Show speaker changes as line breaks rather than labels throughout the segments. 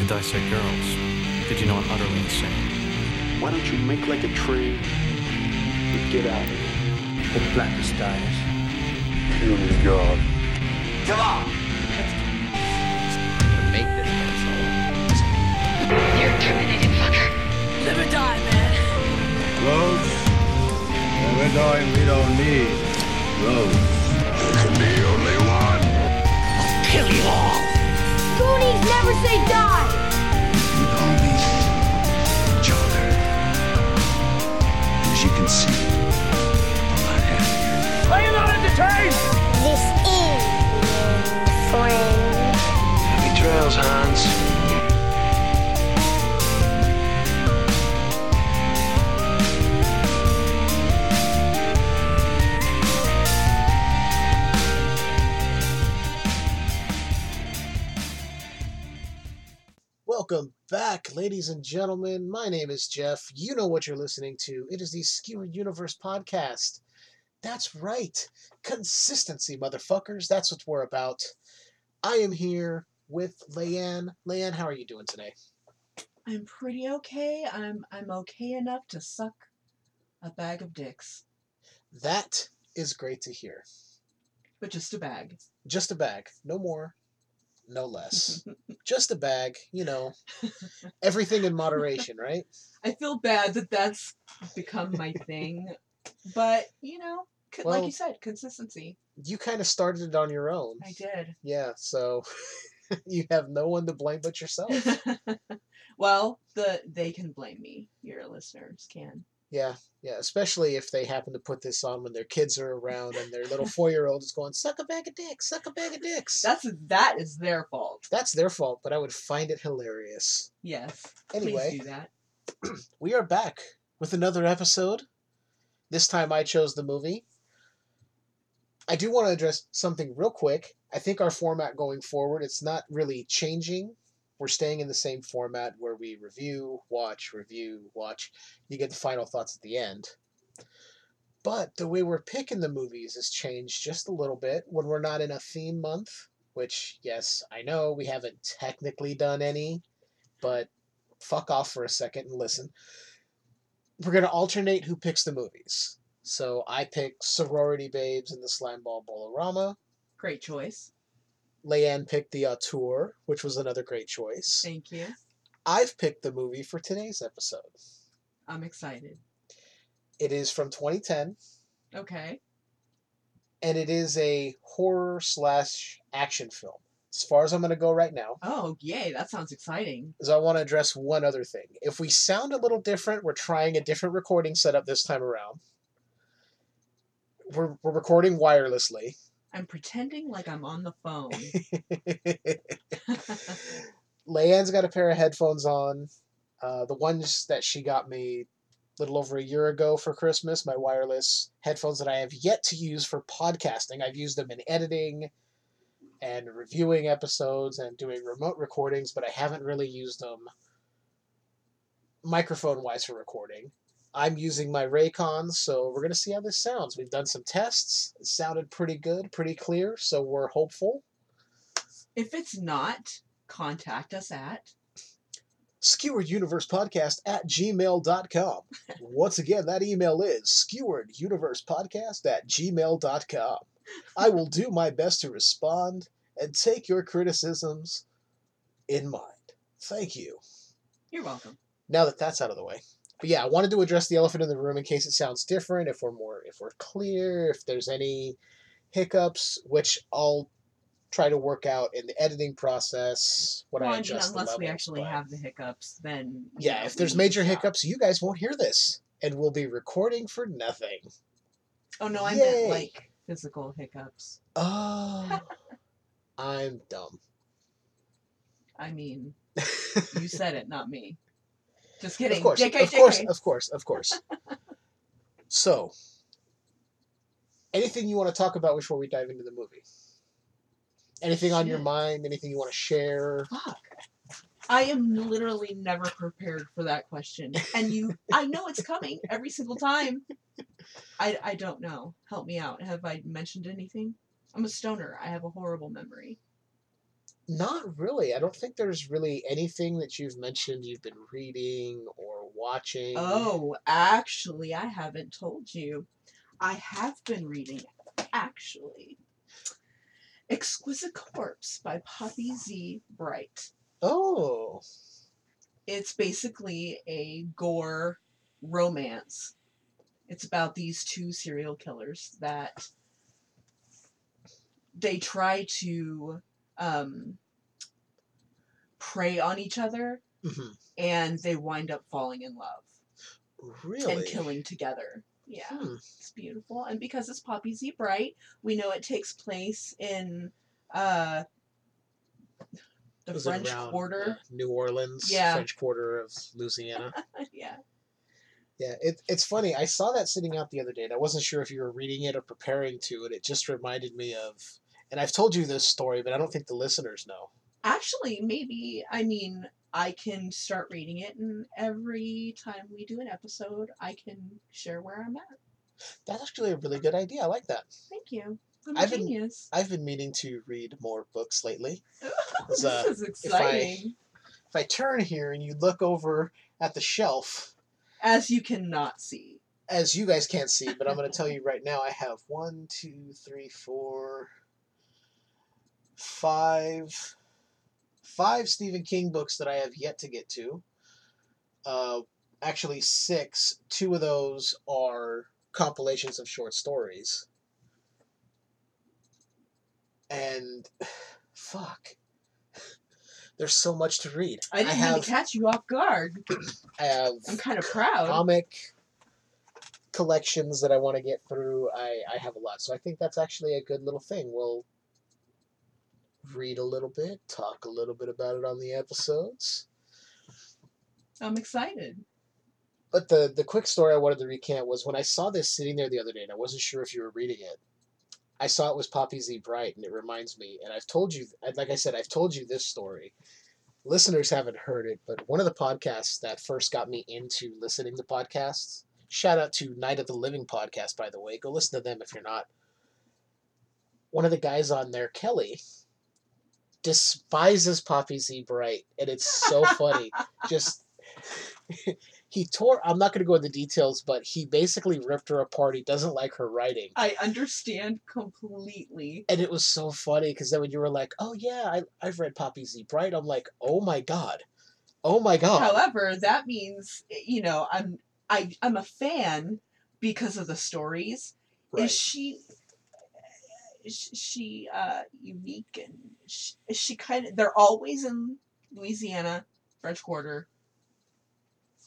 to dissect girls. Did you know I'm utterly insane?
Why don't you make like a tree and get out of here?
The blackest dies.
Puny oh, God.
Come on!
to make this pencil.
You're terminated, fucker.
Live or die, man.
Roads? Well, we're going, we don't need roads.
There can be only one.
I'll Kill you all.
Goonies never say die.
We all need each other. As you can see, I'm not happier.
Are you not entertained?
This is the end, friend.
Happy trails, Hans.
Welcome back, ladies and gentlemen. My name is Jeff. You know what you're listening to. It is the Skewered Universe podcast. That's right. Consistency, motherfuckers. That's what we're about. I am here with Leanne. Leanne, how are you doing today?
I'm pretty okay. I'm I'm okay enough to suck a bag of dicks,
That is great to hear.
but just a bag.
Just a bag. No more, no less. Just a bag, you know. Everything in moderation, right?
I feel bad that that's become my thing, but you know, c- like you said, consistency.
You kind of started it on your own.
I did.
Yeah, so you have no one to blame but yourself.
well, the they can blame me. Your listeners can.
Yeah, yeah, especially if they happen to put this on when their kids are around and their little four year old is going, suck a bag of dicks, suck a bag of dicks.
That's that is their fault.
That's their fault, but I would find it hilarious.
Yes.
Anyway.
Please do that.
We are back with another episode. This time I chose the movie. I do want to address something real quick. I think our format going forward, it's not really changing. We're staying in the same format where we review, watch, review, watch. You get the final thoughts at the end. But the way we're picking the movies has changed just a little bit when we're not in a theme month, which, yes, I know we haven't technically done any, but fuck off for a second and listen. We're going to alternate who picks the movies. So I pick Sorority Babes and the Slimeball Bowl-O-Rama.
Great choice.
Leanne picked The Auteur, which was another great choice.
Thank you.
I've picked the movie for today's episode.
I'm excited.
It is from 2010,
Okay.
and it is a horror slash action film. As far as I'm going to go right now,
Oh, yay! That sounds exciting.
is I want to address one other thing. If we sound a little different, we're trying a different recording setup this time around. We're, we're recording wirelessly.
I'm pretending like I'm on the phone.
Leanne's got a pair of headphones on. Uh, the ones that she got me a little over a year ago for Christmas, my wireless headphones that I have yet to use for podcasting. I've used them in editing and reviewing episodes and doing remote recordings, but I haven't really used them microphone wise for recording. I'm using my Raycons, so we're going to see how this sounds. We've done some tests. It sounded pretty good, pretty clear, so we're hopeful.
if it's not, contact us at
skewereduniversepodcast at gmail.com. Once again, that email is skewereduniversepodcast at gmail.com. I will do my best to respond and take your criticisms in mind. Thank you.
You're welcome.
Now that that's out of the way. But yeah, I wanted to address the elephant in the room in case it sounds different, if we're more if we're clear, if there's any hiccups, which I'll try to work out in the editing process when
Well,
I adjust
unless we actually
but-
have the hiccups, then
yeah, if there's major hiccups, you guys won't hear this, and we'll be recording for nothing.
Oh no, I
Yay.
meant like physical hiccups.
Oh, I'm dumb.
I mean, you said it, not me. Just kidding.
Of course,
JK,
of course, of course, of course. so, anything you want to talk about before we dive into the movie? Anything on your mind? Anything you want to share?
Fuck. I am literally never prepared for that question. And you I know it's coming every single time. I I don't know. Help me out. Have I mentioned anything? I'm a stoner. I have a horrible memory.
Not really. I don't think there's really anything that you've mentioned you've been reading or watching.
Oh, actually, I haven't told you. I have been reading, actually. Exquisite Corpse by Poppy Z. Brite.
Oh.
It's basically a gore romance. It's about these two serial killers that they try to um, prey on each other
Mhm.
and they wind up falling in love
Really?
and killing together. Yeah,
Hmm.
it's beautiful. And because it's Poppy Z Brite, we know it takes place in uh, the
Was
French Quarter.
uh, New Orleans,
Yeah.
French Quarter of Louisiana.
yeah.
yeah, it, it's funny. I saw that sitting out the other day, and I wasn't sure if you were reading it or preparing to, and it just reminded me of. And I've told you this story, but I don't think the listeners know.
Actually, maybe, I mean, I can start reading it, and every time we do an episode, I can share where I'm at.
That's actually a really good idea. I like that.
Thank you. I'm a
I've been-
genius.
I've been meaning to read more books lately.
this
uh,
is exciting.
If I turn here and you look over at the shelf,
As you cannot see.
as you guys can't see, but I'm going to tell you right now, I have one, two, three, four, five, five Stephen King books that I have yet to get to. Uh, actually, six. Two of those are compilations of short stories. And fuck. There's so much to read.
I didn't mean
have,
to catch you off guard.
I have
I'm kind of proud.
comic collections that I want to get through. I, I have a lot. So I think that's actually a good little thing. We'll read a little bit, talk a little bit about it on the episodes.
I'm excited.
But the, the quick story I wanted to recant was when I saw this sitting there the other day, and I wasn't sure if you were reading it. I saw it was Poppy Z Brite, and it reminds me, and I've told you, like I said, I've told you this story. Listeners haven't heard it, but one of the podcasts that first got me into listening to podcasts, shout out to Night of the Living podcast, by the way. Go listen to them if you're not. One of the guys on there, Kelly, despises Poppy Z Brite, and it's so funny. Just he tore. I'm not going to go into details, but he basically ripped her apart. He doesn't like her writing,
I understand completely.
and it was so funny because then when you were like, "Oh yeah, I, I've read Poppy Z Brite," I'm like, "Oh my god, oh my god."
However, that means eh, you know I'm I I'm a fan because of the stories.
Right.
Is she she uh unique and she, she kind of they're always in Louisiana, French Quarter.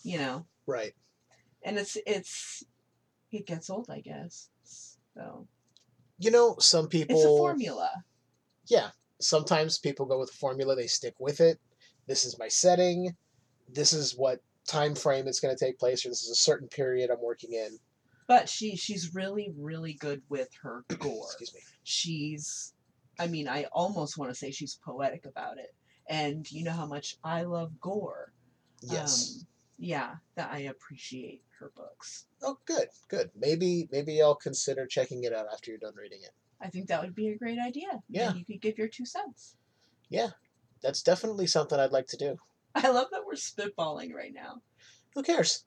You know,
right.
and it's it's it gets old, I guess. So
You know, some people.
it's a formula.
Yeah. Sometimes people go with a formula. They stick with it. This is my setting. This is what time frame it's going to take place, or this is a certain period I'm working in.
But she she's really really good with her gore.
Excuse me.
she's I mean, I almost want to say she's poetic about it. And you know how much I love gore.
Yes.
Um, yeah, that I appreciate her books.
oh, good, good. Maybe, maybe I'll consider checking it out after you're done reading it.
I think that would be a great idea.
Yeah.
And you could give your two cents.
Yeah, that's definitely something I'd like to do.
I love that we're spitballing right now.
Who cares?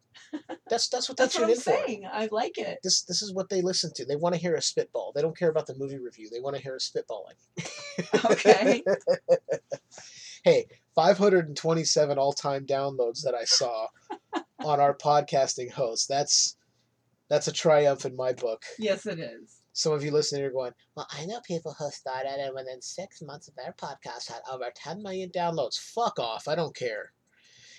That's that's what they
That's what I'm
in for.
saying. I like it.
This this is what they listen to. They want to hear a spitball. They don't care about the movie review. They want to hear a spitballing.
Okay.
hey, 527 all-time downloads that I saw on our podcasting host. That's that's a triumph in my book.
yes, it is.
Some of you listening are going, Well, I know people who started and within six months of their podcast had over 10 million downloads. Fuck off. I don't care.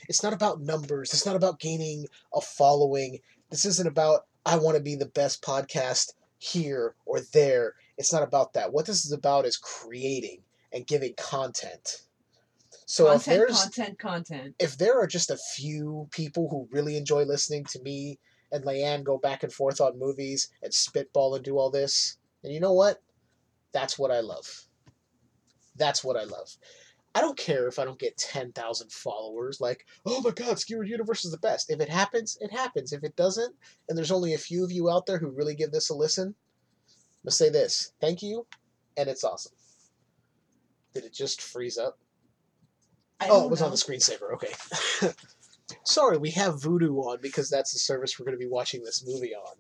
It's not about numbers. It's not about gaining a following. This isn't about, I want to be the best podcast here or there. It's not about that. What this is about is creating and giving content. So if there's
content, content.
if there are just a few people who really enjoy listening to me and Leanne go back and forth on movies and spitball and do all this, and you know what? That's what I love. That's what I love. I don't care if I don't get 10,000 followers, like, oh my god, Skewered Universe is the best. If it happens, it happens. If it doesn't, and there's only a few of you out there who really give this a listen, I'm going to say this thank you, and it's awesome. Did it just freeze up?
I
Oh, it was on the screensaver. Okay. Sorry, we have Vudu on because that's the service we're going to be watching this movie on.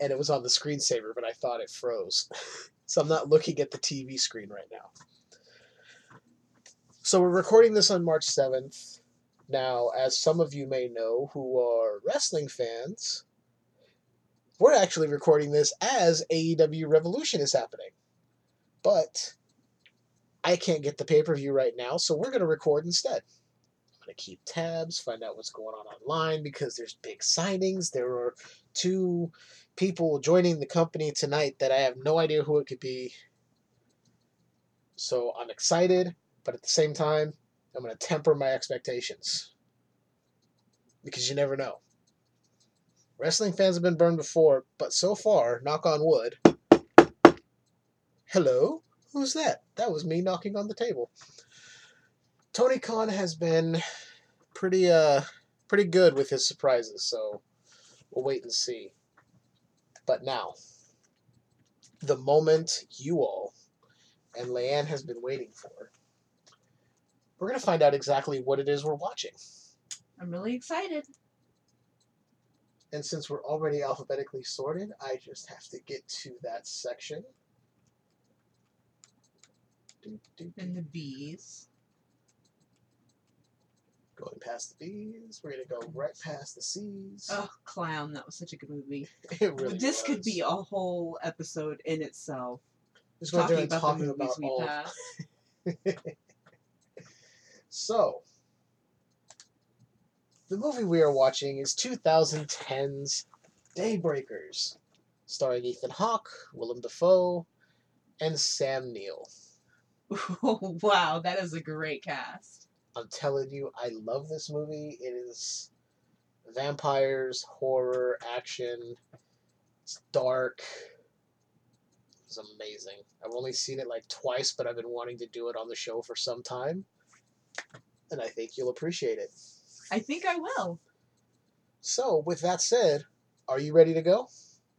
And it was on the screensaver, but I thought it froze. so I'm not looking at the TV screen right now. So we're recording this on March 7th. Now, as some of you may know who are wrestling fans, we're actually recording this as AEW Revolution is happening. But I can't get the pay per view right now, so we're going to record instead. I'm going to keep tabs, find out what's going on online because there's big signings. There are two people joining the company tonight that I have no idea who it could be. So I'm excited, but at the same time, I'm going to temper my expectations because you never know. Wrestling fans have been burned before, but so far, knock on wood. Hello? Who's that? That was me knocking on the table. Tony Khan has been pretty uh pretty good with his surprises, so we'll wait and see. But now, the moment you all and Leanne has been waiting for. We're gonna find out exactly what it is we're watching.
I'm really excited.
And since we're already alphabetically sorted, I just have to get to that section.
And the bees.
Going past the bees, we're gonna go right past the C's.
Oh, clown! That was such a good movie.
it really
this could be a whole episode in itself.
Just going
Talking about
talking about all. So, the movie we are watching is 2010's Daybreakers, starring Ethan Hawke, Willem Dafoe, and Sam Neill.
Wow, that is a great cast.
I'm telling you, I love this movie. It is vampires, horror, action. It's dark. It's amazing. I've only seen it like twice, but I've been wanting to do it on the show for some time. And I think you'll appreciate it.
I think I will.
So, with that said, are you ready to go?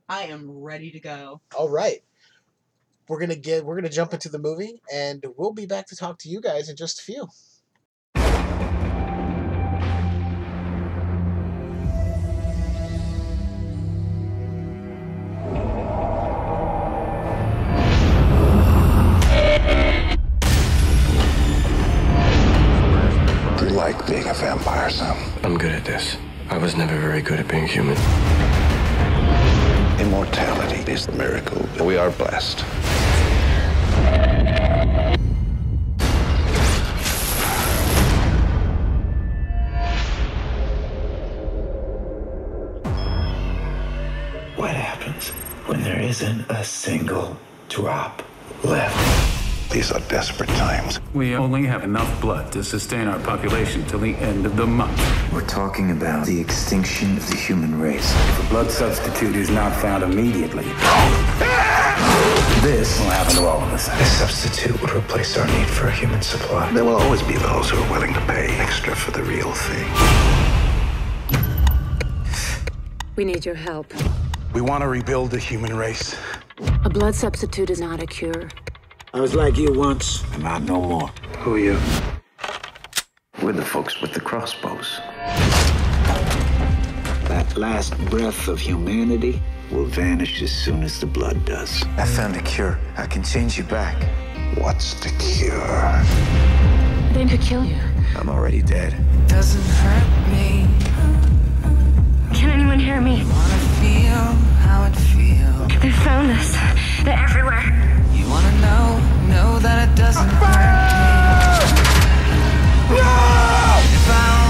I am ready to go.
All right. We're gonna get we're gonna jump into the movie and we'll be back to talk to you guys in just a few.
Like being a vampire, son?
I'm good at this. I was never very good at being human.
Immortality is the miracle. We are blessed.
What happens when there isn't a single drop left?
These are desperate times.
We only have enough blood to sustain our population till the end of the month.
We're talking about the extinction of the human race.
If a blood substitute is not found immediately, this will happen to all of us.
A substitute would replace our need for a human supply.
There will always be those who are willing to pay extra for the real thing.
We need your help.
We want to rebuild the human race.
A blood substitute is not a cure.
I was like you once, and not no more. Who are you? We're the folks with the crossbows. That last breath of humanity will vanish as soon as the blood does. I found a cure. I can change you back.
What's the cure?
They could kill you.
I'm already dead.
Doesn't hurt me.
Can anyone hear me?
Wanna feel how it feels.
They found us. They're everywhere.
You wanna know, know that it doesn't hurt me. If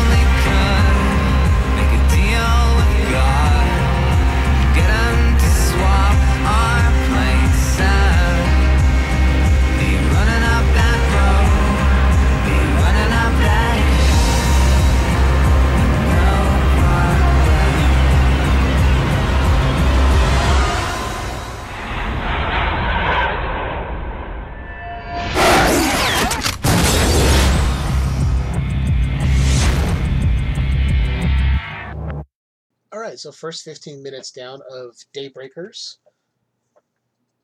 so first 15 minutes down of Daybreakers.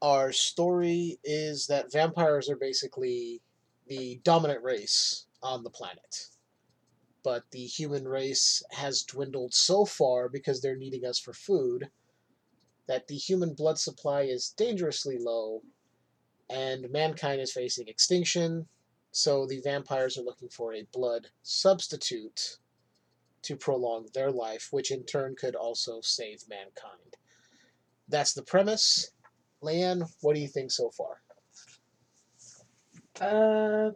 Our story is that vampires are basically the dominant race on the planet. But the human race has dwindled so far because they're needing us for food that the human blood supply is dangerously low and mankind is facing extinction. So the vampires are looking for a blood substitute to prolong their life, which in turn could also save mankind. That's the premise. Leanne, what do you think so far?
Uh,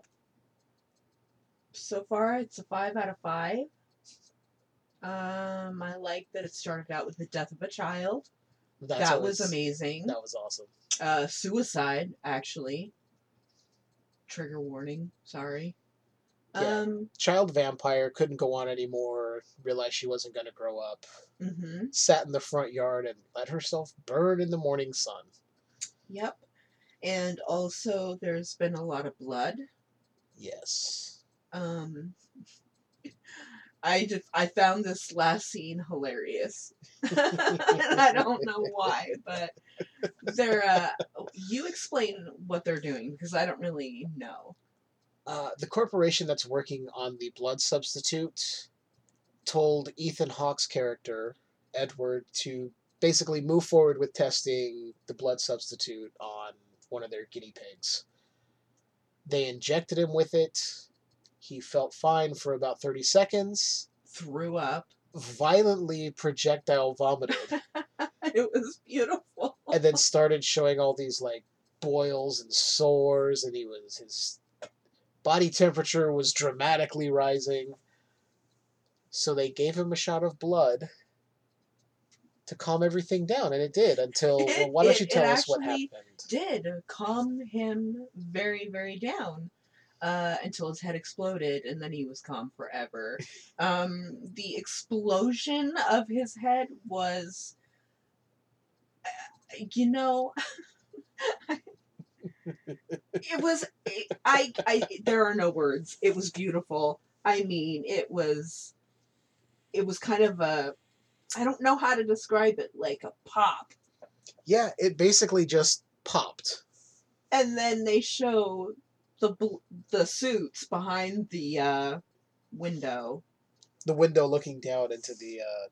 so far it's a five out of five. Um, I like that it started out with the death of a child.
That's
that was amazing.
That was awesome.
Uh, suicide actually. Trigger warning. Sorry.
Yeah.
Um.
Child vampire couldn't go on anymore, realized she wasn't going to grow up,
hmm
sat in the front yard and let herself burn in the morning sun.
Yep. And also, there's been a lot of blood.
Yes.
Um. I just I found this last scene hilarious. and I don't know why, but they're uh you explain what they're doing because I don't really know.
Uh, the corporation that's working on the blood substitute told Ethan Hawke's character, Edward, to basically move forward with testing the blood substitute on one of their guinea pigs. They injected him with it. He felt fine for about 30 seconds,
Threw up.
violently projectile vomited,
It was beautiful.
and then started showing all these like boils and sores, and he was his body temperature was dramatically rising. So they gave him a shot of blood to calm everything down, and it did until. well, why don't you tell us what happened?
Did calm him very, very down uh, until his head exploded, and then he was calm forever. um, the explosion of his head was, uh, you know, it was. I, I. There are no words. It was beautiful. I mean, it was. It was kind of a. I don't know how to describe it. Like a pop.
Yeah, it basically just popped.
and then they show the bl- the suits behind the uh, window.
The window looking down into the uh,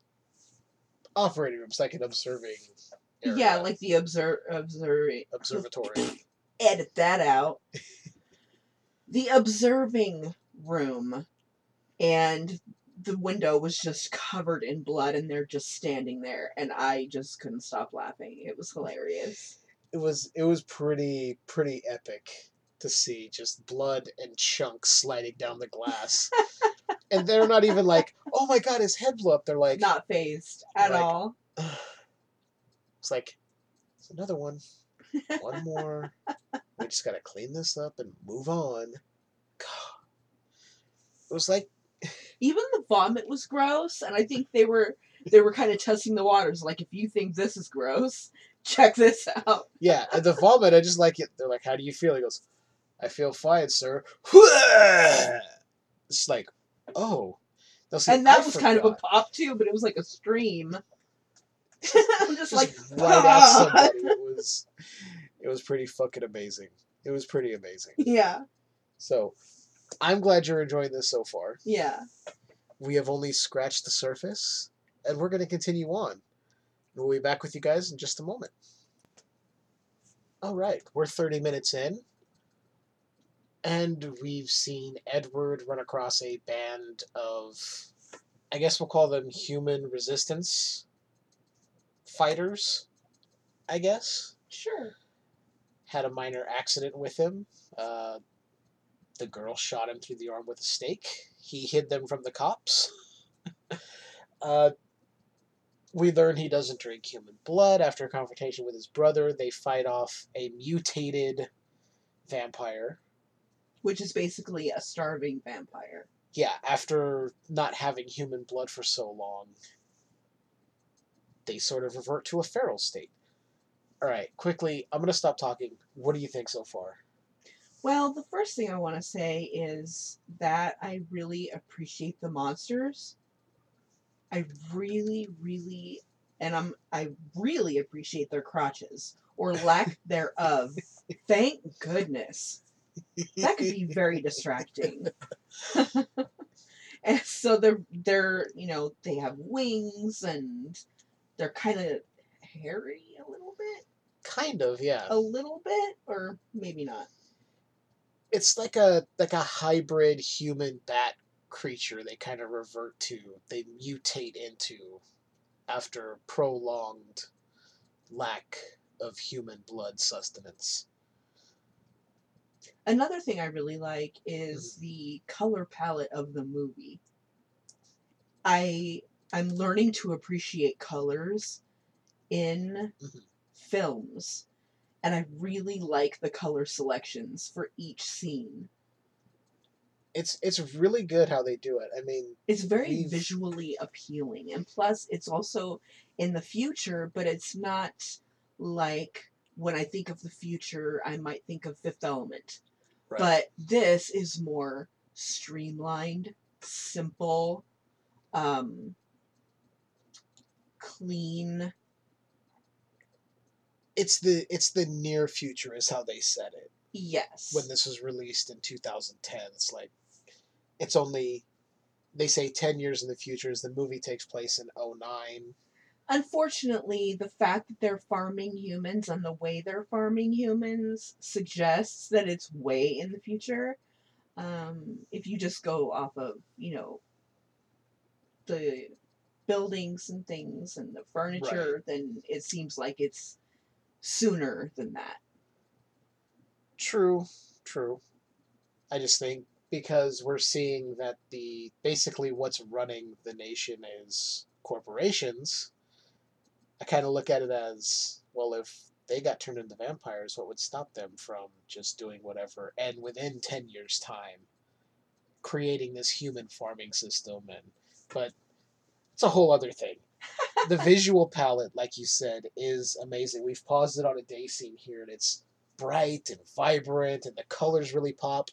operating room, second observing area,
Yeah, like the observe observing.
observatory.
Edit that out. the observing room, and the window was just covered in blood, and they're just standing there, and I just couldn't stop laughing. It was hilarious.
it was it was pretty pretty epic to see just blood and chunks sliding down the glass. and they're not even like, "Oh my god, his head blew up." They're like,
Not phased at
Like-
all.
It's like, it's another one. One more. we just gotta clean this up and move on. God. It was like
even the vomit was gross and i think they were they were kind of testing the waters like if you think this is gross check this out
Yeah, and the vomit, I just like it. They're like, "How do you feel?" He goes, "I feel fine, sir." It's like, oh, see,
and that
I
was kind of a pop too but it was like a stream i'm just
Just
like
right somebody. It was, it was pretty fucking amazing. It was pretty amazing.
yeah
So, I'm glad you're enjoying this so far.
yeah
We have only scratched the surface, and we're going to continue on. We'll be back with you guys in just a moment. All right, we're 30 minutes in, and we've seen Edward run across a band of, I guess we'll call them human resistance fighters, I guess.
sure
Had a minor accident with him. Uh, the girl shot him through the arm with a stake. He hid them from the cops. uh, we learn he doesn't drink human blood. After a confrontation with his brother, they fight off a mutated vampire.
which is basically a starving vampire
Yeah, after not having human blood for so long, they sort of revert to a feral state. All right, quickly, I'm going to stop talking. What do you think so far?
Well, the first thing I want to say is that I really appreciate the monsters. I really, really, and I'm I really appreciate their crotches or lack thereof. Thank goodness. that could be very distracting. and so they're they're you know they have wings and they're kind of hairy a little bit.
Kind of, yeah.
A little bit, or maybe not.
It's like a like a hybrid human bat creature. They kind of revert to. They mutate into after prolonged lack of human blood sustenance.
Another thing I really like is mm-hmm. the color palette of the movie. I I'm learning to appreciate colors in films and I really like the color selections for each scene.
It's it's really good how they do it. I mean,
It's very
we've-
visually appealing and plus it's also in the future, but it's not like when I think of the future, I might think of Fifth Element.
Right.
But this is more streamlined, simple, um, clean.
it's the it's the near future is how they said it.
Yes.
When this was released in 2010, it's like it's only they say 10 years in the future as the movie takes place in 09.
Unfortunately, the fact that they're farming humans and the way they're farming humans suggests that it's way in the future. Um, if you just go off of, you know, the buildings and things and the furniture, then it seems like it's sooner than that.
True, true. I just think because we're seeing that the basically what's running the nation is corporations. I kind of look at it as well if they got turned into vampires, what would stop them from just doing whatever and within 10 years time creating this human farming system and but it's a whole other thing. the visual palette like you said is amazing. We've paused it on a day scene here and it's bright and vibrant and the colors really pop.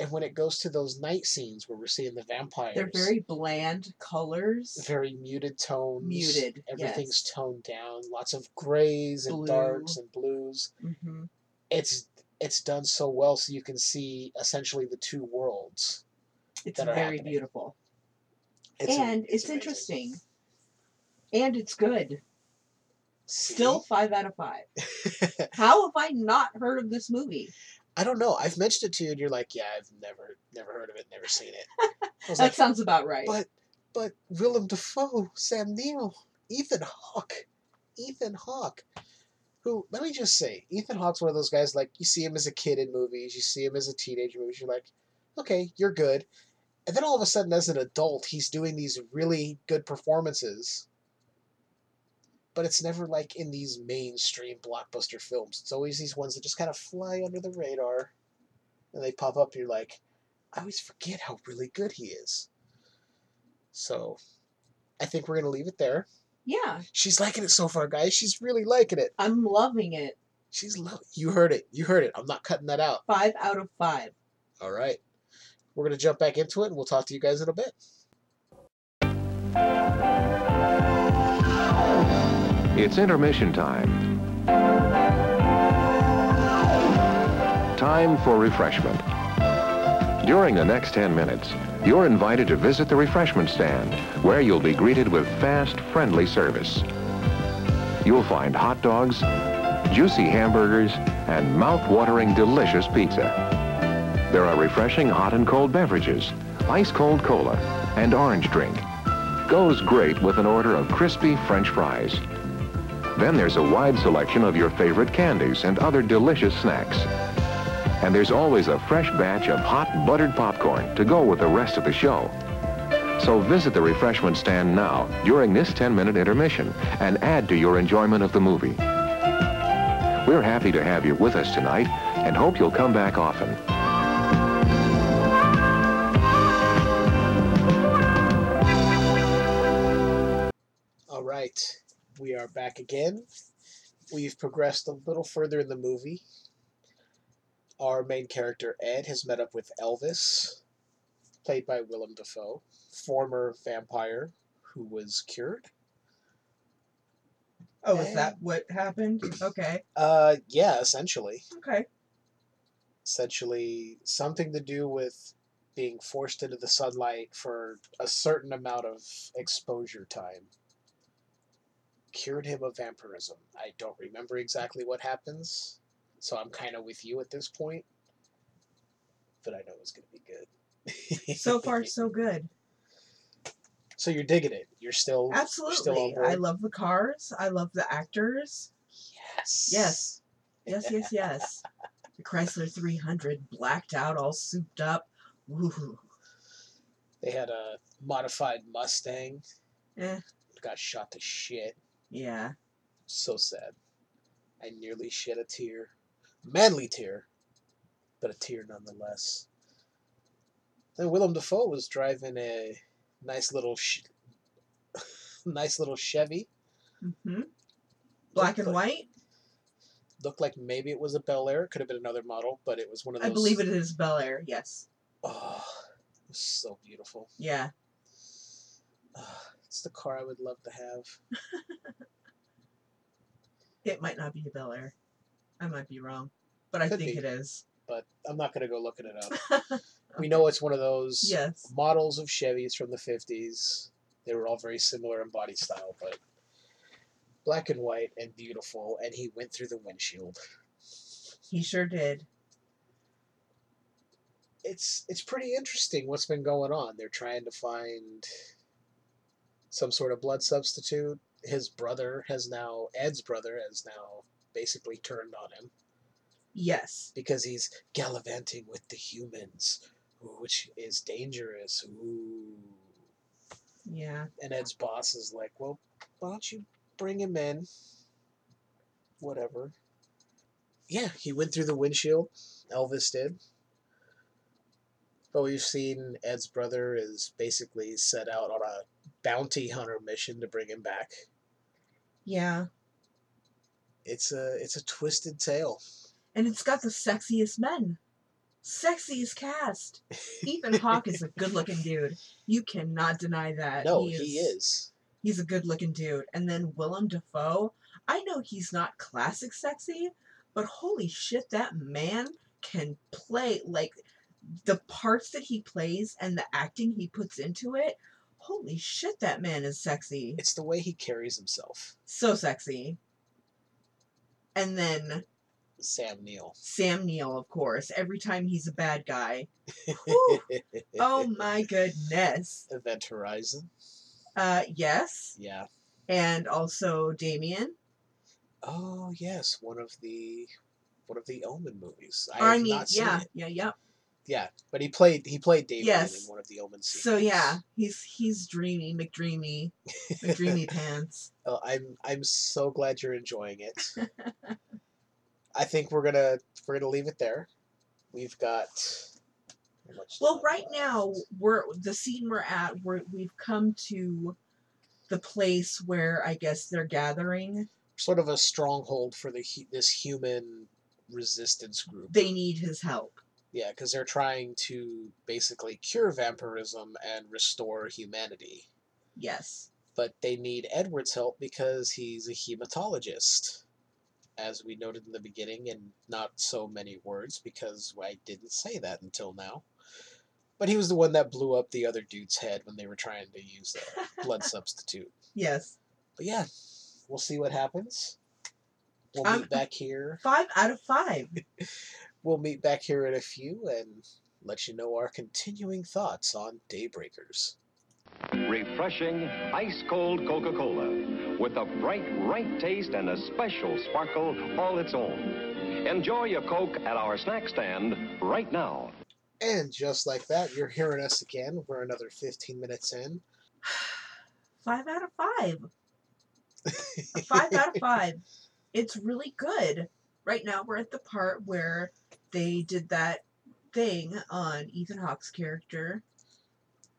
And when it goes to those night scenes where we're seeing the vampires,
They're very bland colors.
very muted tones.
Muted,
Everything's
yes.
toned down. Lots of grays and
Blue.
darks and blues.
hmm
It's it's done so well so you can see essentially the two worlds.
It's very
happening.
beautiful.
It's a-
and it's, interesting. And it's good. Still mm-hmm. five out of five. How have I not heard of this movie?
I don't know. I've mentioned it to you, and you're like, "Yeah, I've never, never heard of it, never seen it."
That
like,
sounds about right.
But, but Willem Dafoe, Sam Neill, Ethan Hawke, Ethan Hawke, who let me just say, Ethan Hawke's one of those guys. Like you see him as a kid in movies, you see him as a teenager movies. You're like, okay, you're good, and then all of a sudden, as an adult, he's doing these really good performances. But it's never like in these mainstream blockbuster films. It's always these ones that just kind of fly under the radar, and they pop up. And you're like, I always forget how really good he is. So, I think we're gonna leave it there.
yeah,
She's liking it so far, guys. She's really liking it.
I'm loving it.
She's love. You heard it. You heard it. I'm not cutting that out.
Five out of five.
All right. We're gonna jump back into it, and we'll talk to you guys in a bit.
It's intermission time. Time for refreshment. During the next 10 minutes, you're invited to visit the refreshment stand, where you'll be greeted with fast, friendly service. You'll find hot dogs, juicy hamburgers, and mouth-watering delicious pizza. There are refreshing hot and cold beverages, ice-cold cola, and orange drink. Goes great with an order of crispy French fries. Then there's a wide selection of your favorite candies and other delicious snacks. And there's always a fresh batch of hot buttered popcorn to go with the rest of the show. So visit the refreshment stand now during this 10-minute intermission and add to your enjoyment of the movie. We're happy to have you with us tonight and hope you'll come back often.
All right, we are back again. We've progressed a little further in the movie. Our main character, Ed, has met up with Elvis, played by Willem Dafoe, former vampire who was cured.
Oh, is that what happened? Okay.
Uh, yeah, essentially.
Okay.
Essentially, something to do with being forced into the sunlight for a certain amount of exposure time. Cured him of vampirism. I don't remember exactly what happens, so I'm kind of with you at this point. But I know it's going to be good.
So far, so good.
So you're digging it. You're still you're still on board?
I love the cars. I love the actors.
Yes.
Yes. Yes, yes, yes. the Chrysler 300 blacked out, all souped up. Woo.
They had a modified Mustang.
Eh,
Got shot to shit.
Yeah.
So sad. I nearly shed a tear. Manly tear, but a tear nonetheless. Then Willem Dafoe was driving a nice little, sh- nice little Chevy.
hmm Black and
like-
white?
Looked like maybe it was a Bel Air. Could have been another model, but it was one of those.
I believe it is Bel Air, yes.
Oh, so beautiful.
Yeah.
Ah, it's the car I would love to have.
It might not be a Bel Air. I might be wrong. But I
Could
think
be.
it is.
but I'm not gonna go looking it up. We know it's one of those
Yes.
models of Chevys from the 50s. They were all very similar in body style, but black and white and beautiful. And he went through the windshield.
He sure did.
It's it's pretty interesting what's been going on. They're trying to find some sort of blood substitute. His brother has now Ed's brother has now basically turned on him
Yes.
because he's gallivanting with the humans, which is dangerous. Ooh.
Yeah.
And Ed's boss is like, well, why don't you bring him in? Whatever. Yeah, he went through the windshield. Elvis did. But we've seen Ed's brother is basically set out on a bounty hunter mission to bring him back.
Yeah.
It's a it's a twisted tale.
And it's got the sexiest men. Sexiest cast. Ethan Hawke is a good looking dude. You cannot deny that.
No, he is.
He's a good looking dude. And then Willem Dafoe, I know he's not classic sexy, but holy shit, that man can play like the parts that he plays and the acting he puts into it. Holy shit, that man is sexy.
It's the way he carries himself.
So sexy. And then
Sam Neill.
Sam Neill, of course, every time he's a bad guy. Oh my goodness.
Event Horizon.
Uh, yes.
Yeah.
And also Damien.
Oh yes, one of the one of the Omen movies. I,
I mean,
not seen
yeah,
it.
yeah, yeah.
Yeah, but he played he played David
Yes.
in one of the Omen scenes.
So yeah, he's he's dreamy, McDreamy, McDreamy pants.
Oh, I'm I'm so glad you're enjoying it. I think we're gonna we're gonna leave it there. We've got much
Well, right now we're the scene we're at. We're we've come to the place where I guess they're gathering.
sort of a stronghold for the this human resistance group.
They need his help.
Yeah, because they're trying to basically cure vampirism and restore humanity.
Yes.
But they need Edward's help because he's a hematologist. As we noted in the beginning, in not so many words, because I didn't say that until now. But he was the one that blew up the other dude's head when they were trying to use the blood substitute.
Yes.
But yeah, we'll see what happens. We'll
Um,
meet back here.
Five out of five.
We'll meet back here in a few and let you know our continuing thoughts on Daybreakers.
Refreshing, ice cold Coca Cola with a bright, right taste and a special sparkle all its own. Enjoy your Coke at our snack stand right now.
And just like that, you're hearing us again. We're another 15 minutes in.
Five out of five. Five out of five. It's really good. Right now we're at the part where they did that thing on Ethan Hawke's character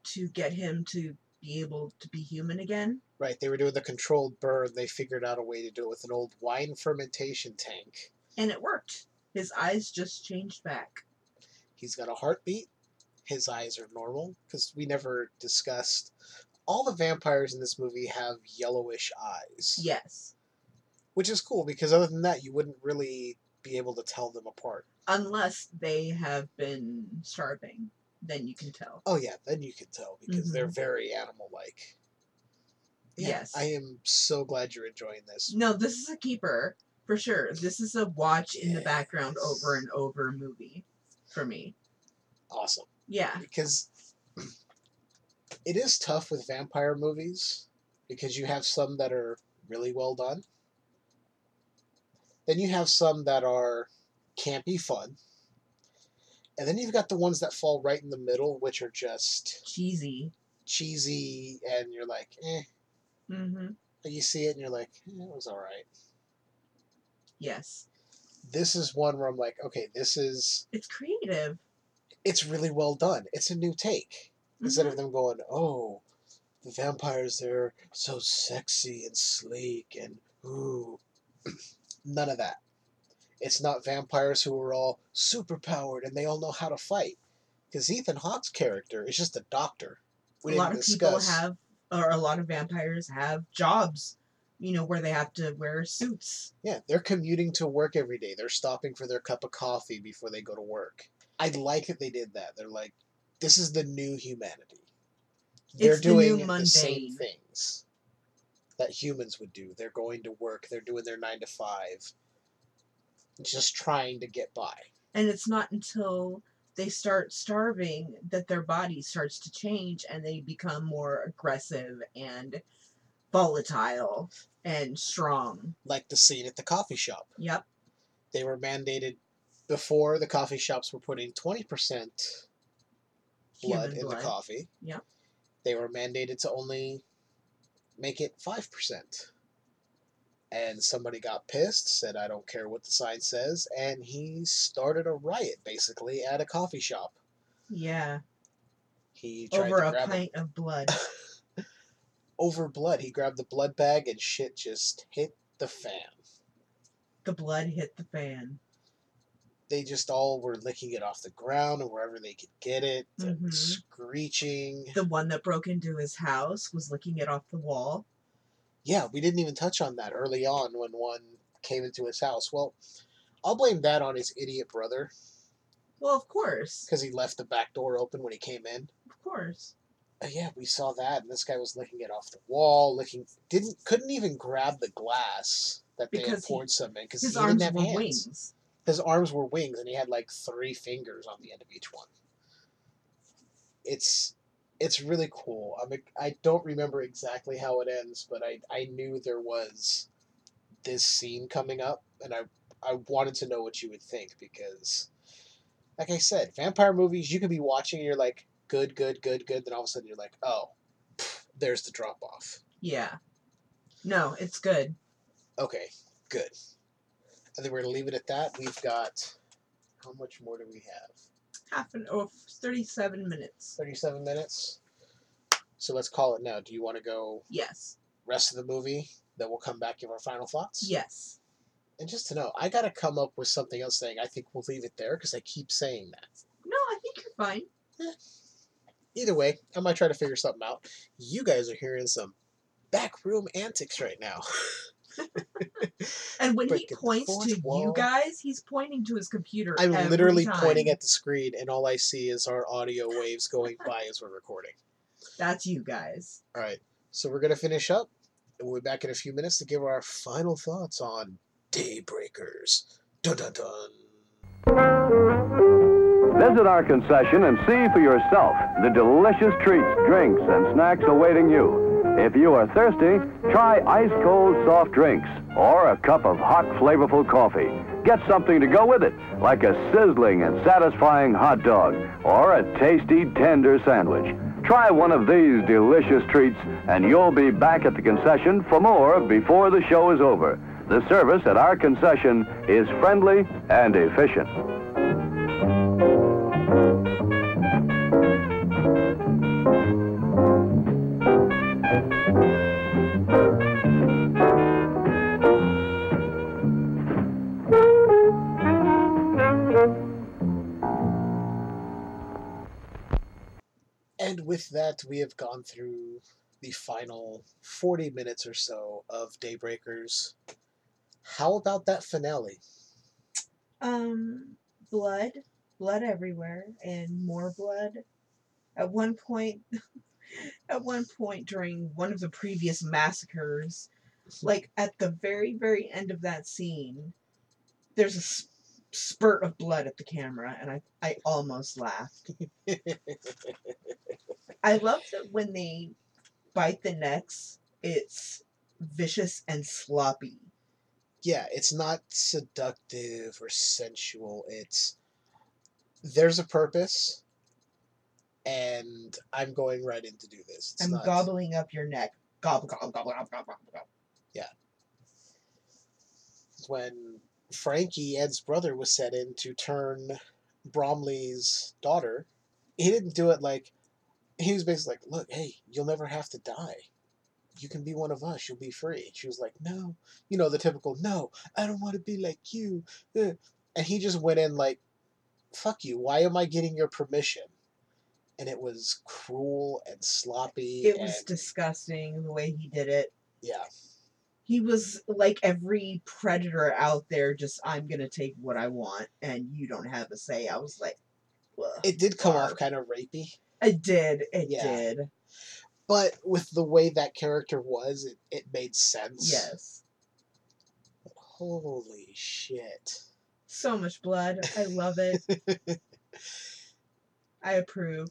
to get him to be able to be human again.
Right, they were doing the controlled burn. They figured out a way to do it with an old wine fermentation tank.
And it worked. His eyes just changed back.
He's got a heartbeat. His eyes are normal because we never discussed. All the vampires in this movie have yellowish eyes.
Yes.
Which is cool because other than that, you wouldn't really be able to tell them apart.
Unless they have been starving, then you can tell.
Oh yeah, then you can tell because they're
Mhm.
very animal-like. Yeah,
Yes.
I am so glad you're enjoying this.
No, this is a keeper for sure. This is a watch in the background over and over movie for me.
Awesome.
Yeah.
because it is tough with vampire movies because you have some that are really well done. Then you have some that are campy fun. And then you've got the ones that fall right in the middle, which are just
cheesy.
Cheesy, and you're like, eh.
Mm-hmm.
You see it and you're like, eh, it was alright.
Yes.
This is one where I'm like, okay, this is
It's creative.
it's really well done. It's a new take. Instead
Mm-hmm.
of them going, oh, the vampires, they're so sexy and sleek and ooh. None of that. It's not vampires who are all super powered and they all know how to fight. Because Ethan Hawke's character is just a doctor. We
a lot of people have, or a lot of vampires have jobs, you know, where they have to wear suits.
Yeah, they're commuting to work every day. They're stopping for their cup of coffee before they go to work. I like that they did that. They're like, this is the new humanity. They're
It's the new
doing the same things that humans would do. They're going to work. They're doing their nine to five, just trying to get by.
And it's not until they start starving that their body starts to change and they become more aggressive and volatile and strong.
Like the scene at the coffee shop.
Yep.
They were mandated before the coffee shops were putting twenty percent blood
Human
in
blood.
the coffee.
Yep.
They were mandated to only make it five percent. And somebody got pissed, said, I don't care what the sign says, and he started a riot basically at a coffee shop.
Yeah.
He tried
Over a pint of blood.
over blood. He grabbed the blood bag and shit just hit the fan.
the blood hit the fan.
They just all were licking it off the ground and wherever they could get it,
Mhm.
screeching.
The one that broke into his house was licking it off the wall.
Yeah, we didn't even touch on that early on when one came into his house. Well, I'll blame that on his idiot brother
Well, of course.
because he left the back door open when he came in.
Of course.
Uh, yeah, we saw that, and this guy was licking it off the wall, licking didn't couldn't even grab the glass that they had
Because he-
poured some in because
His
he
arms
didn't have hands.
wings.
His arms were wings, and he had like three fingers on the end of each one. It's it's really cool. I mean, I don't remember exactly how it ends, but I I knew there was this scene coming up, and I I wanted to know what you would think because, like I said, vampire movies you could be watching and you're like good, good, good, good, then all of a sudden you're like, oh, pff, there's the drop off.
Yeah. No, it's good.
Okay, good. I think we're gonna leave it at that. We've got how much more do we have?
Half an oh, 37 minutes.
37 minutes. So let's call it now. Do you want to go
Yes.
rest of the movie? Then we'll come back give our final thoughts.
Yes.
And just to know, I gotta come up with something else saying I think we'll leave it there because I keep saying that.
No, I think you're fine. Eh.
Either way, I might try to figure something out. You guys are hearing some backroom antics right now.
And when he
Breaking the
points to
wall.
you guys, he's pointing to his computer.
I'm
every
literally
time.
pointing at the screen, and all I see is our audio waves going by as we're recording.
That's you guys.
All right, so we're gonna finish up, and we'll be back in a few minutes to give our final thoughts on Daybreakers. Dun dun dun.
Visit our concession and see for yourself the delicious treats, drinks, and snacks awaiting you. If you are thirsty, try ice cold soft drinks or a cup of hot, flavorful coffee. Get something to go with it, like a sizzling and satisfying hot dog or a tasty, tender sandwich. Try one of these delicious treats, and you'll be back at the concession for more before the show is over. The service at our concession is friendly and efficient.
With that, we have gone through the final 40 minutes or so of Daybreakers. How about that finale?
Um, blood, blood everywhere, and more blood. At one point, at one point during one of the previous massacres, like at the very, very end of that scene, there's a spurt of blood at the camera, and I, I almost laughed. I love that when they bite the necks, it's vicious and sloppy.
yeah, it's not seductive or sensual. It's there's a purpose, and I'm going right in to do this. It's
I'm
not,
gobbling up your neck. Gobble, gobble, gobble, gobble, gobble, gobble, gobble.
Yeah. When Frankie, Ed's brother, was set in to turn Bromley's daughter, he didn't do it like he was basically like, "Look, hey, you'll never have to die. You can be one of us. You'll be free." She was like, "No," you know the typical, "No, I don't want to be like you," Uh, and he just went in like, "Fuck you. Why am I getting your permission?" And it was cruel and sloppy.
It was
and-
disgusting the way he did it.
yeah.
He was like every predator out there, just I'm gonna take what I want and you don't have a say. I was like.
It did come off kind of rapey.
it did, it
Yeah.
did.
But with the way that character was, it, it made sense.
Yes,
Holy shit.
so much blood. I love it. I approve.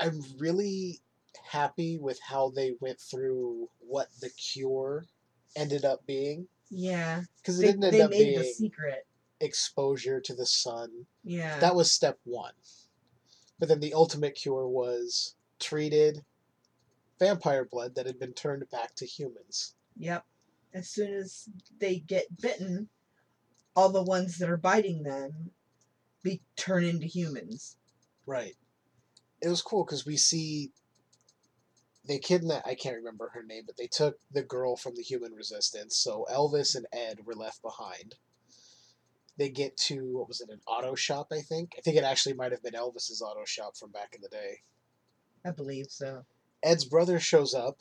I'm really happy with how they went through what the cure ended up being.
Yeah,
Because it
they,
didn't end up
made it a
being
secret.
exposure to the sun.
Yeah,
That was step one. But then the ultimate cure was treated vampire blood that had been turned back to humans.
Yep. As soon as they get bitten, all the ones that are biting them be turn into humans.
Right. It was cool because we see they kidnapped. I can't remember her name, but they took the girl from the human resistance. So Elvis and Ed were left behind. They get to what was it, an auto shop? I think. I think it actually might have been Elvis's auto shop from back in the day.
I believe so.
Ed's brother shows up.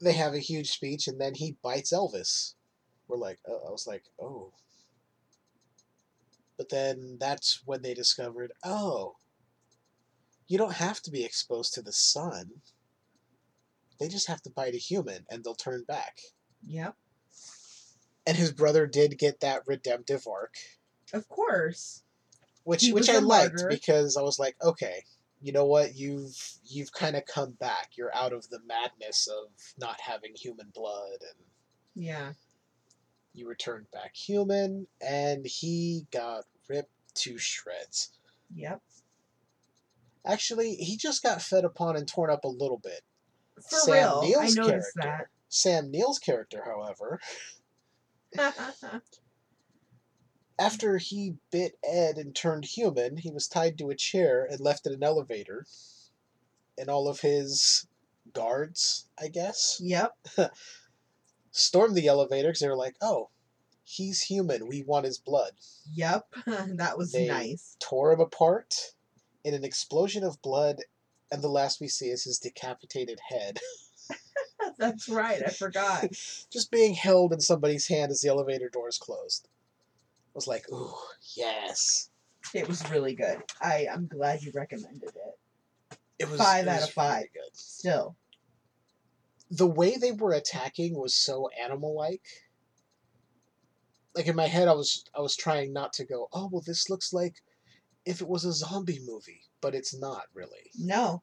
They have a huge speech, and then he bites Elvis. We're like, oh, I was like, oh. But then that's when they discovered, oh, you don't have to be exposed to the sun. They just have to bite a human, and they'll turn back.
Yep.
And his brother did get that redemptive arc,
Of course.
which
He
which I liked because I was like, okay, you know what? You've you've kind of come back. You're out of the madness of not having human blood, and
Yeah.
you returned back human, and he got ripped to shreds.
Yep.
Actually, he just got fed upon and torn up a little bit.
For
Sam
real.
Neill's
I noticed
character. Sam Neill's character, however, after he bit Ed and turned human, he was tied to a chair and left in an elevator. And all of his guards, I guess,
yep.
stormed the elevator because they were like, oh, he's human. We want his blood.
Yep. that was
They
nice.
tore him apart in an explosion of blood. And the last we see is his decapitated head.
That's right. I forgot.
just being held in somebody's hand as the elevator doors closed. I was like, ooh, yes.
It was really good. I, I'm glad you recommended it.
It was
Five
it
out
was
of five.
really good.
Still.
The way they were attacking was so animal like. Like in my head I was I was trying not to go, oh well this looks like if it was a zombie movie, but it's not really.
No.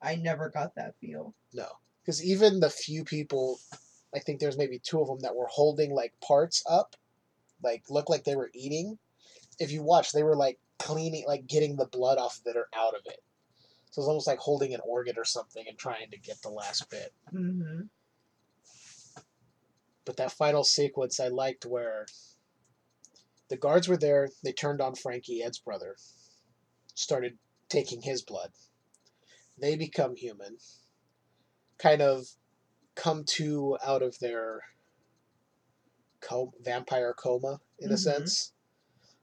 I never got that feel.
No. Because even the few people I think there's maybe two of them that were holding like parts up, like looked like they were eating. If you watch, they were like cleaning, like getting the blood off of it or out of it. So it's almost like holding an organ or something and trying to get the last bit.
Mm-hmm.
But that final sequence I liked where the guards were there, they turned on Frankie, Ed's brother, started taking his blood. They become human, kind of come to out of their co- vampire coma, in a
Mhm.
sense.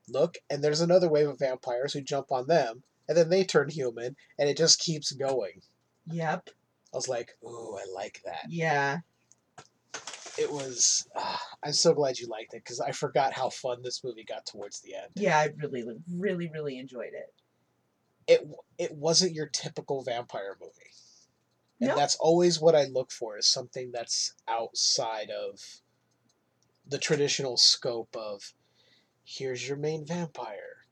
Look, and there's another wave of vampires who jump on them, and then they turn human, and it just keeps going.
Yep.
I was like, ooh, I like that.
Yeah.
It was uh, I'm so glad you liked it because I forgot how fun this movie got towards the end.
Yeah, I really, really, really enjoyed it.
It it wasn't your typical vampire movie, and
No.
that's always what I look for is something that's outside of the traditional scope of here's your main vampire,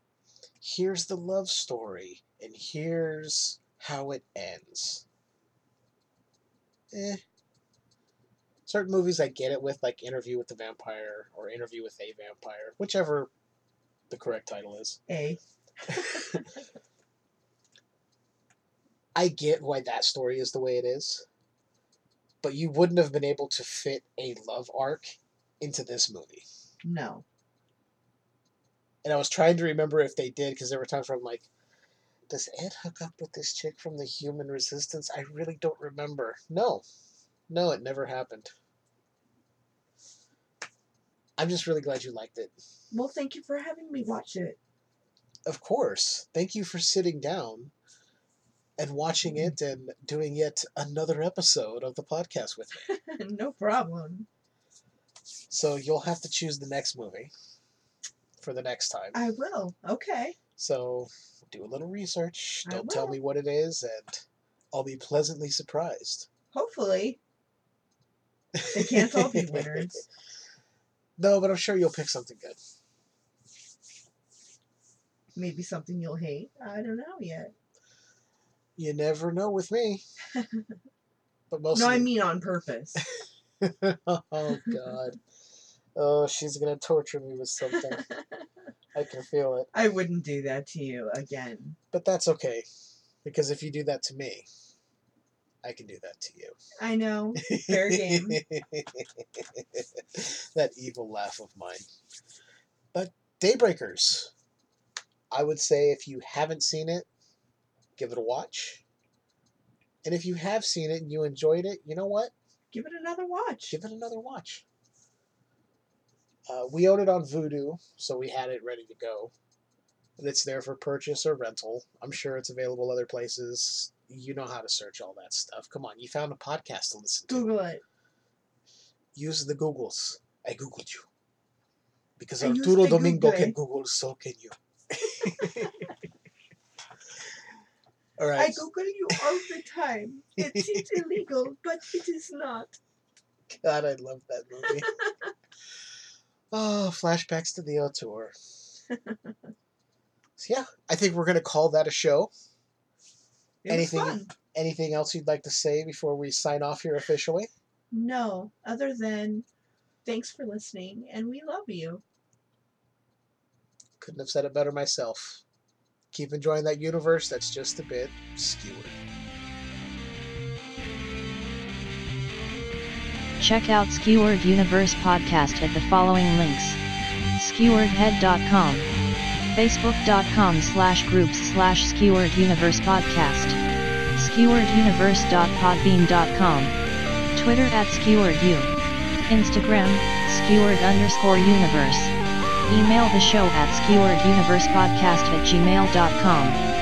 here's the love story, and here's how it ends. Eh. Certain movies I get it with, like Interview with the Vampire or Interview with a Vampire, whichever the correct title is.
A.
I get why that story is the way it is, but you wouldn't have been able to fit a love arc into this movie.
No.
And I was trying to remember if they did because there were times where I'm like, does Ed hook up with this chick from the Human Resistance? I really don't remember. No, no, it never happened. I'm just really glad you liked it.
Well, thank you for having me watch it.
Of course. Thank you for sitting down and watching mm-hmm. it and doing yet another episode of the podcast with me.
no problem.
So you'll have to choose the next movie for the next time.
I will. Okay.
So do a little research. Don't tell me what it is, and I'll be pleasantly surprised.
Hopefully. They can't all be winners.
No, but I'm sure you'll pick something good.
Maybe something you'll hate. I don't know yet.
You never know with me. But most
no, I mean on purpose.
oh God. Oh, she's gonna torture me with something. I can feel it.
I wouldn't do that to you again.
But that's okay. Because if you do that to me, I can do that to you.
I know. Fair game.
that evil laugh of mine. But Daybreakers. I would say if you haven't seen it, give it a watch. And if you have seen it and you enjoyed it, you know what?
Give it another watch.
Give it another watch. Uh, we own it on Vudu, so we had it ready to go. And it's there for purchase or rental. I'm sure it's available other places. You know how to search all that stuff. Come on, you found a podcast to listen to.
Google it.
Use the Googles. I Googled you. Because
I
Arturo Domingo
Google.
can Google, so can you. all right. I.
Google you all the time. It is illegal, but it is not.
God, I love that movie. oh, flashbacks to the O tour. So yeah, I think we're gonna call that a show.
It was
anything anything else you'd like to say before we sign off here officially?
No, other than thanks for listening and we love you.
Couldn't have said it better myself. Keep enjoying that universe that's just a bit skewered.
Check out Skewered Universe podcast at the following links. skeweredhead.com facebook.com slash groups slash skewered universe podcast skewereduniverse.podbean.com twitter at skeweredu instagram skewered underscore universe. Email the show at skewereduniversepodcast at gmail.com